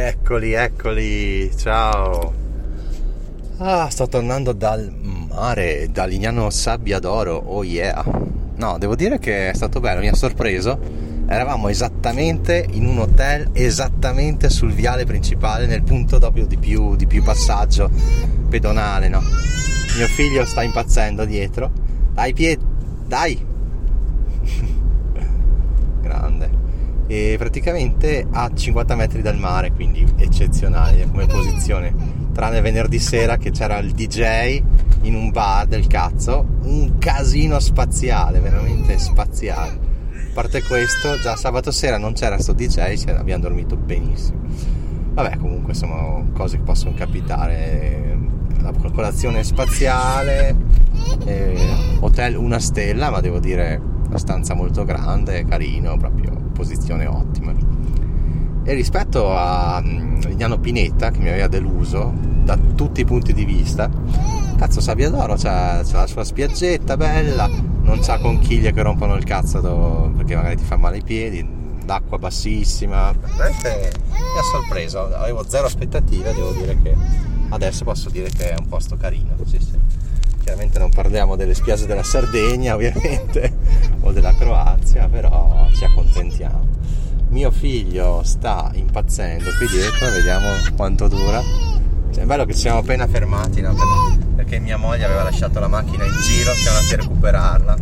Eccoli, eccoli, ciao. Ah, sto tornando dal mare, da Lignano Sabbia d'Oro, oh yeah. No, devo dire che è stato bello, mi ha sorpreso. Eravamo esattamente in un hotel, esattamente sul viale principale, nel punto doppio di più, di più passaggio pedonale, no? Mio figlio sta impazzendo dietro. Dai, piedi, dai! Grande e praticamente a 50 metri dal mare, quindi eccezionale come posizione. Tranne venerdì sera che c'era il DJ in un bar del cazzo, un casino spaziale, veramente spaziale. A parte questo, già sabato sera non c'era sto DJ, abbiamo dormito benissimo. Vabbè, comunque sono cose che possono capitare. La colazione spaziale, eh, hotel una stella, ma devo dire una stanza molto grande, carino, proprio posizione ottima. E rispetto a Lignano mm, Pinetta, che mi aveva deluso da tutti i punti di vista, cazzo Sabbia d'Oro c'ha, c'ha la sua spiaggetta bella, non c'ha conchiglie che rompono il cazzo perché magari ti fa male i piedi, l'acqua bassissima. Veramente mi ha sorpreso, avevo zero aspettative, devo dire che adesso posso dire che è un posto carino. Sì, sì. Chiaramente non parliamo delle spiagge della Sardegna, ovviamente, o della Croazia, però ci accontentiamo. Mio figlio sta impazzendo qui dietro, vediamo quanto dura. Cioè, è bello che ci siamo appena fermati, no? perché mia moglie aveva lasciato la macchina in giro, siamo andati a recuperarla.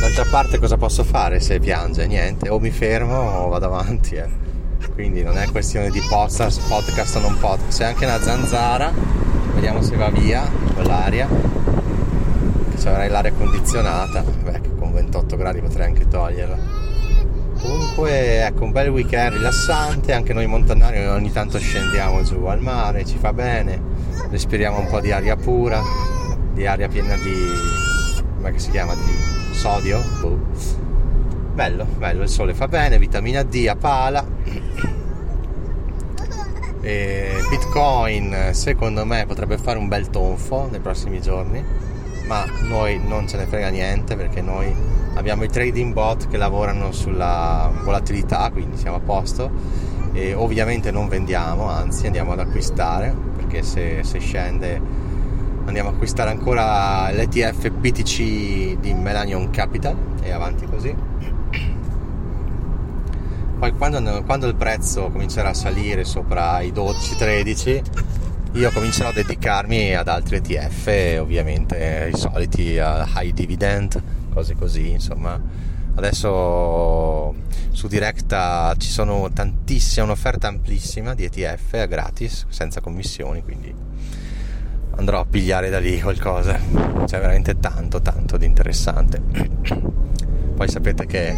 D'altra parte cosa posso fare se piange? Niente, o mi fermo o vado avanti. Eh. Quindi non è questione di podcast, podcast o non podcast, c'è anche una zanzara vediamo se va via quell'aria che avrai l'aria condizionata. Beh con 28 gradi potrei anche toglierla. Comunque ecco un bel weekend rilassante anche noi montanari ogni tanto scendiamo giù al mare ci fa bene. Respiriamo un po' di aria pura di aria piena di come si chiama di sodio. Boh. bello bello il sole fa bene vitamina D a pala. E Bitcoin secondo me potrebbe fare un bel tonfo nei prossimi giorni, ma noi non ce ne frega niente perché noi abbiamo i trading bot che lavorano sulla volatilità, quindi siamo a posto. E ovviamente non vendiamo, anzi andiamo ad acquistare perché se, se scende andiamo ad acquistare ancora l'ETF BTC di Melanion Capital e avanti così. Poi quando, quando, il prezzo comincerà a salire sopra i 12-13 io comincerò a dedicarmi ad altri ETF ovviamente i soliti uh, high dividend cose così insomma. Adesso su Directa ci sono tantissime un'offerta amplissima di ETF gratis senza commissioni quindi andrò a pigliare da lì qualcosa. C'è veramente tanto tanto di interessante. Poi sapete che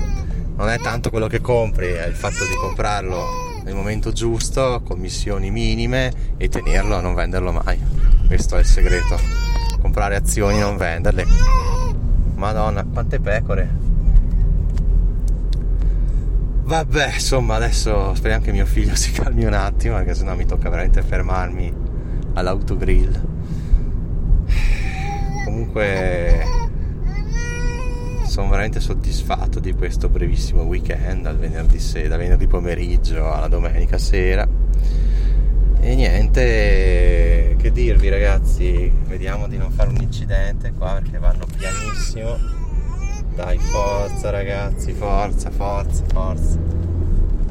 non è tanto quello che compri, è il fatto di comprarlo nel momento giusto, commissioni minime e tenerlo, non venderlo mai. Questo è il segreto. Comprare azioni, non venderle. Madonna, quante pecore. Vabbè, insomma, adesso speriamo che mio figlio si calmi un attimo, perché sennò mi tocca veramente fermarmi all'autogrill. Comunque sono veramente soddisfatto di questo brevissimo weekend dal venerdì, sera, dal venerdì pomeriggio alla domenica sera. E niente che dirvi ragazzi? Vediamo di non fare un incidente qua perché vanno pianissimo. Dai forza ragazzi forza forza forza.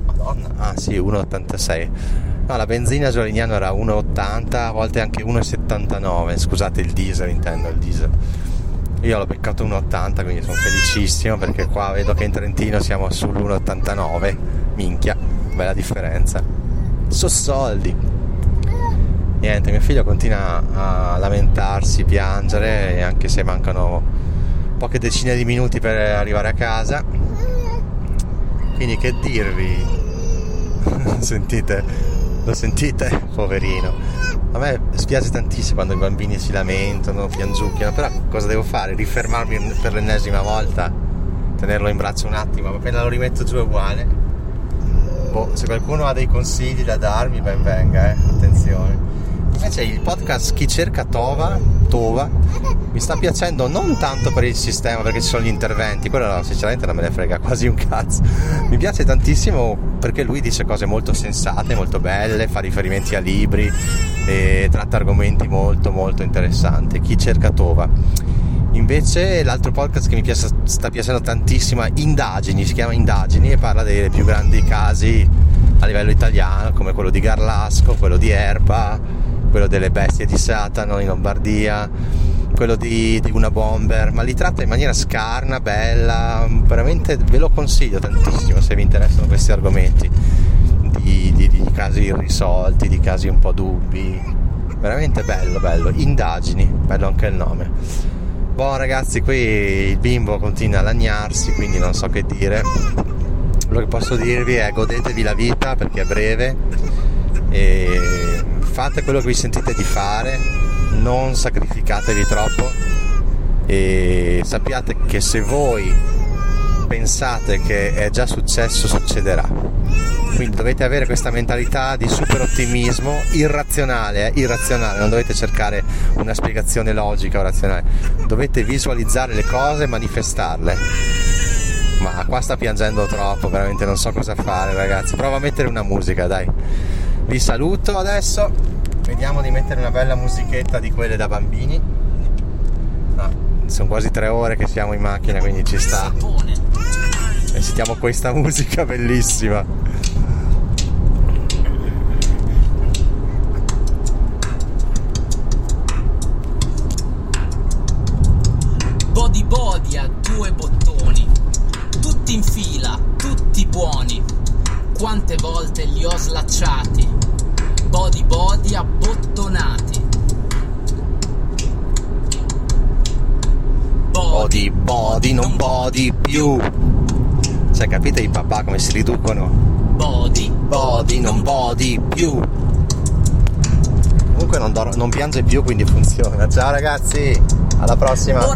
Madonna. Ah sì 1,86 no la benzina Giolignano era 1,80 a volte anche 1,79 scusate il diesel intendo il diesel io l'ho beccato 1,80 quindi sono felicissimo perché qua vedo che in Trentino siamo sull'1,89 minchia bella differenza. So soldi. Niente mio figlio continua a lamentarsi piangere anche se mancano poche decine di minuti per arrivare a casa. Quindi che dirvi? Sentite lo sentite poverino a me spiace tantissimo quando i bambini si lamentano, piangiucchiano, però cosa devo fare? Rifermarmi per l'ennesima volta, tenerlo in braccio un attimo, appena lo rimetto giù è uguale. Boh, se qualcuno ha dei consigli da darmi, ben venga, eh, attenzione. Invece il podcast Chi cerca Tova, Tova mi sta piacendo non tanto per il sistema, perché ci sono gli interventi, quello no, sinceramente non me ne frega quasi un cazzo. Mi piace tantissimo perché lui dice cose molto sensate, molto belle, fa riferimenti a libri e tratta argomenti molto molto interessanti. Chi cerca Tova. Invece l'altro podcast che mi piace, sta piacendo tantissimo è Indagini, si chiama Indagini e parla dei più grandi casi a livello italiano come quello di Garlasco, quello di Erba, quello delle bestie di Satano in Lombardia, quello di, di, una bomber, ma li tratta in maniera scarna, bella, veramente ve lo consiglio tantissimo se vi interessano questi argomenti di, di, di casi irrisolti, di casi un po' dubbi, veramente bello, bello, indagini, bello anche il nome. Boh ragazzi, qui il bimbo continua a lagnarsi, quindi non so che dire. Quello che posso dirvi è godetevi la vita perché è breve e fate quello che vi sentite di fare, non sacrificatevi troppo e sappiate che se voi pensate che è già successo succederà quindi dovete avere questa mentalità di super ottimismo irrazionale, eh? irrazionale, non dovete cercare una spiegazione logica o razionale, dovete visualizzare le cose e manifestarle. Ma qua sta piangendo troppo, veramente non so cosa fare ragazzi. Prova a mettere una musica, dai. Vi saluto adesso. Vediamo di mettere una bella musichetta di quelle da bambini. No, sono quasi tre ore che siamo in macchina, quindi ci sta. Sentiamo questa musica bellissima. body a due bottoni, tutti in fila, tutti buoni. Quante volte li ho slacciati, body body abbottonati. Body body non body più. Cioè capite i papà come si riducono? Body body non body più. Comunque non, do- non piange più quindi funziona. Ciao ragazzi, alla prossima. Ora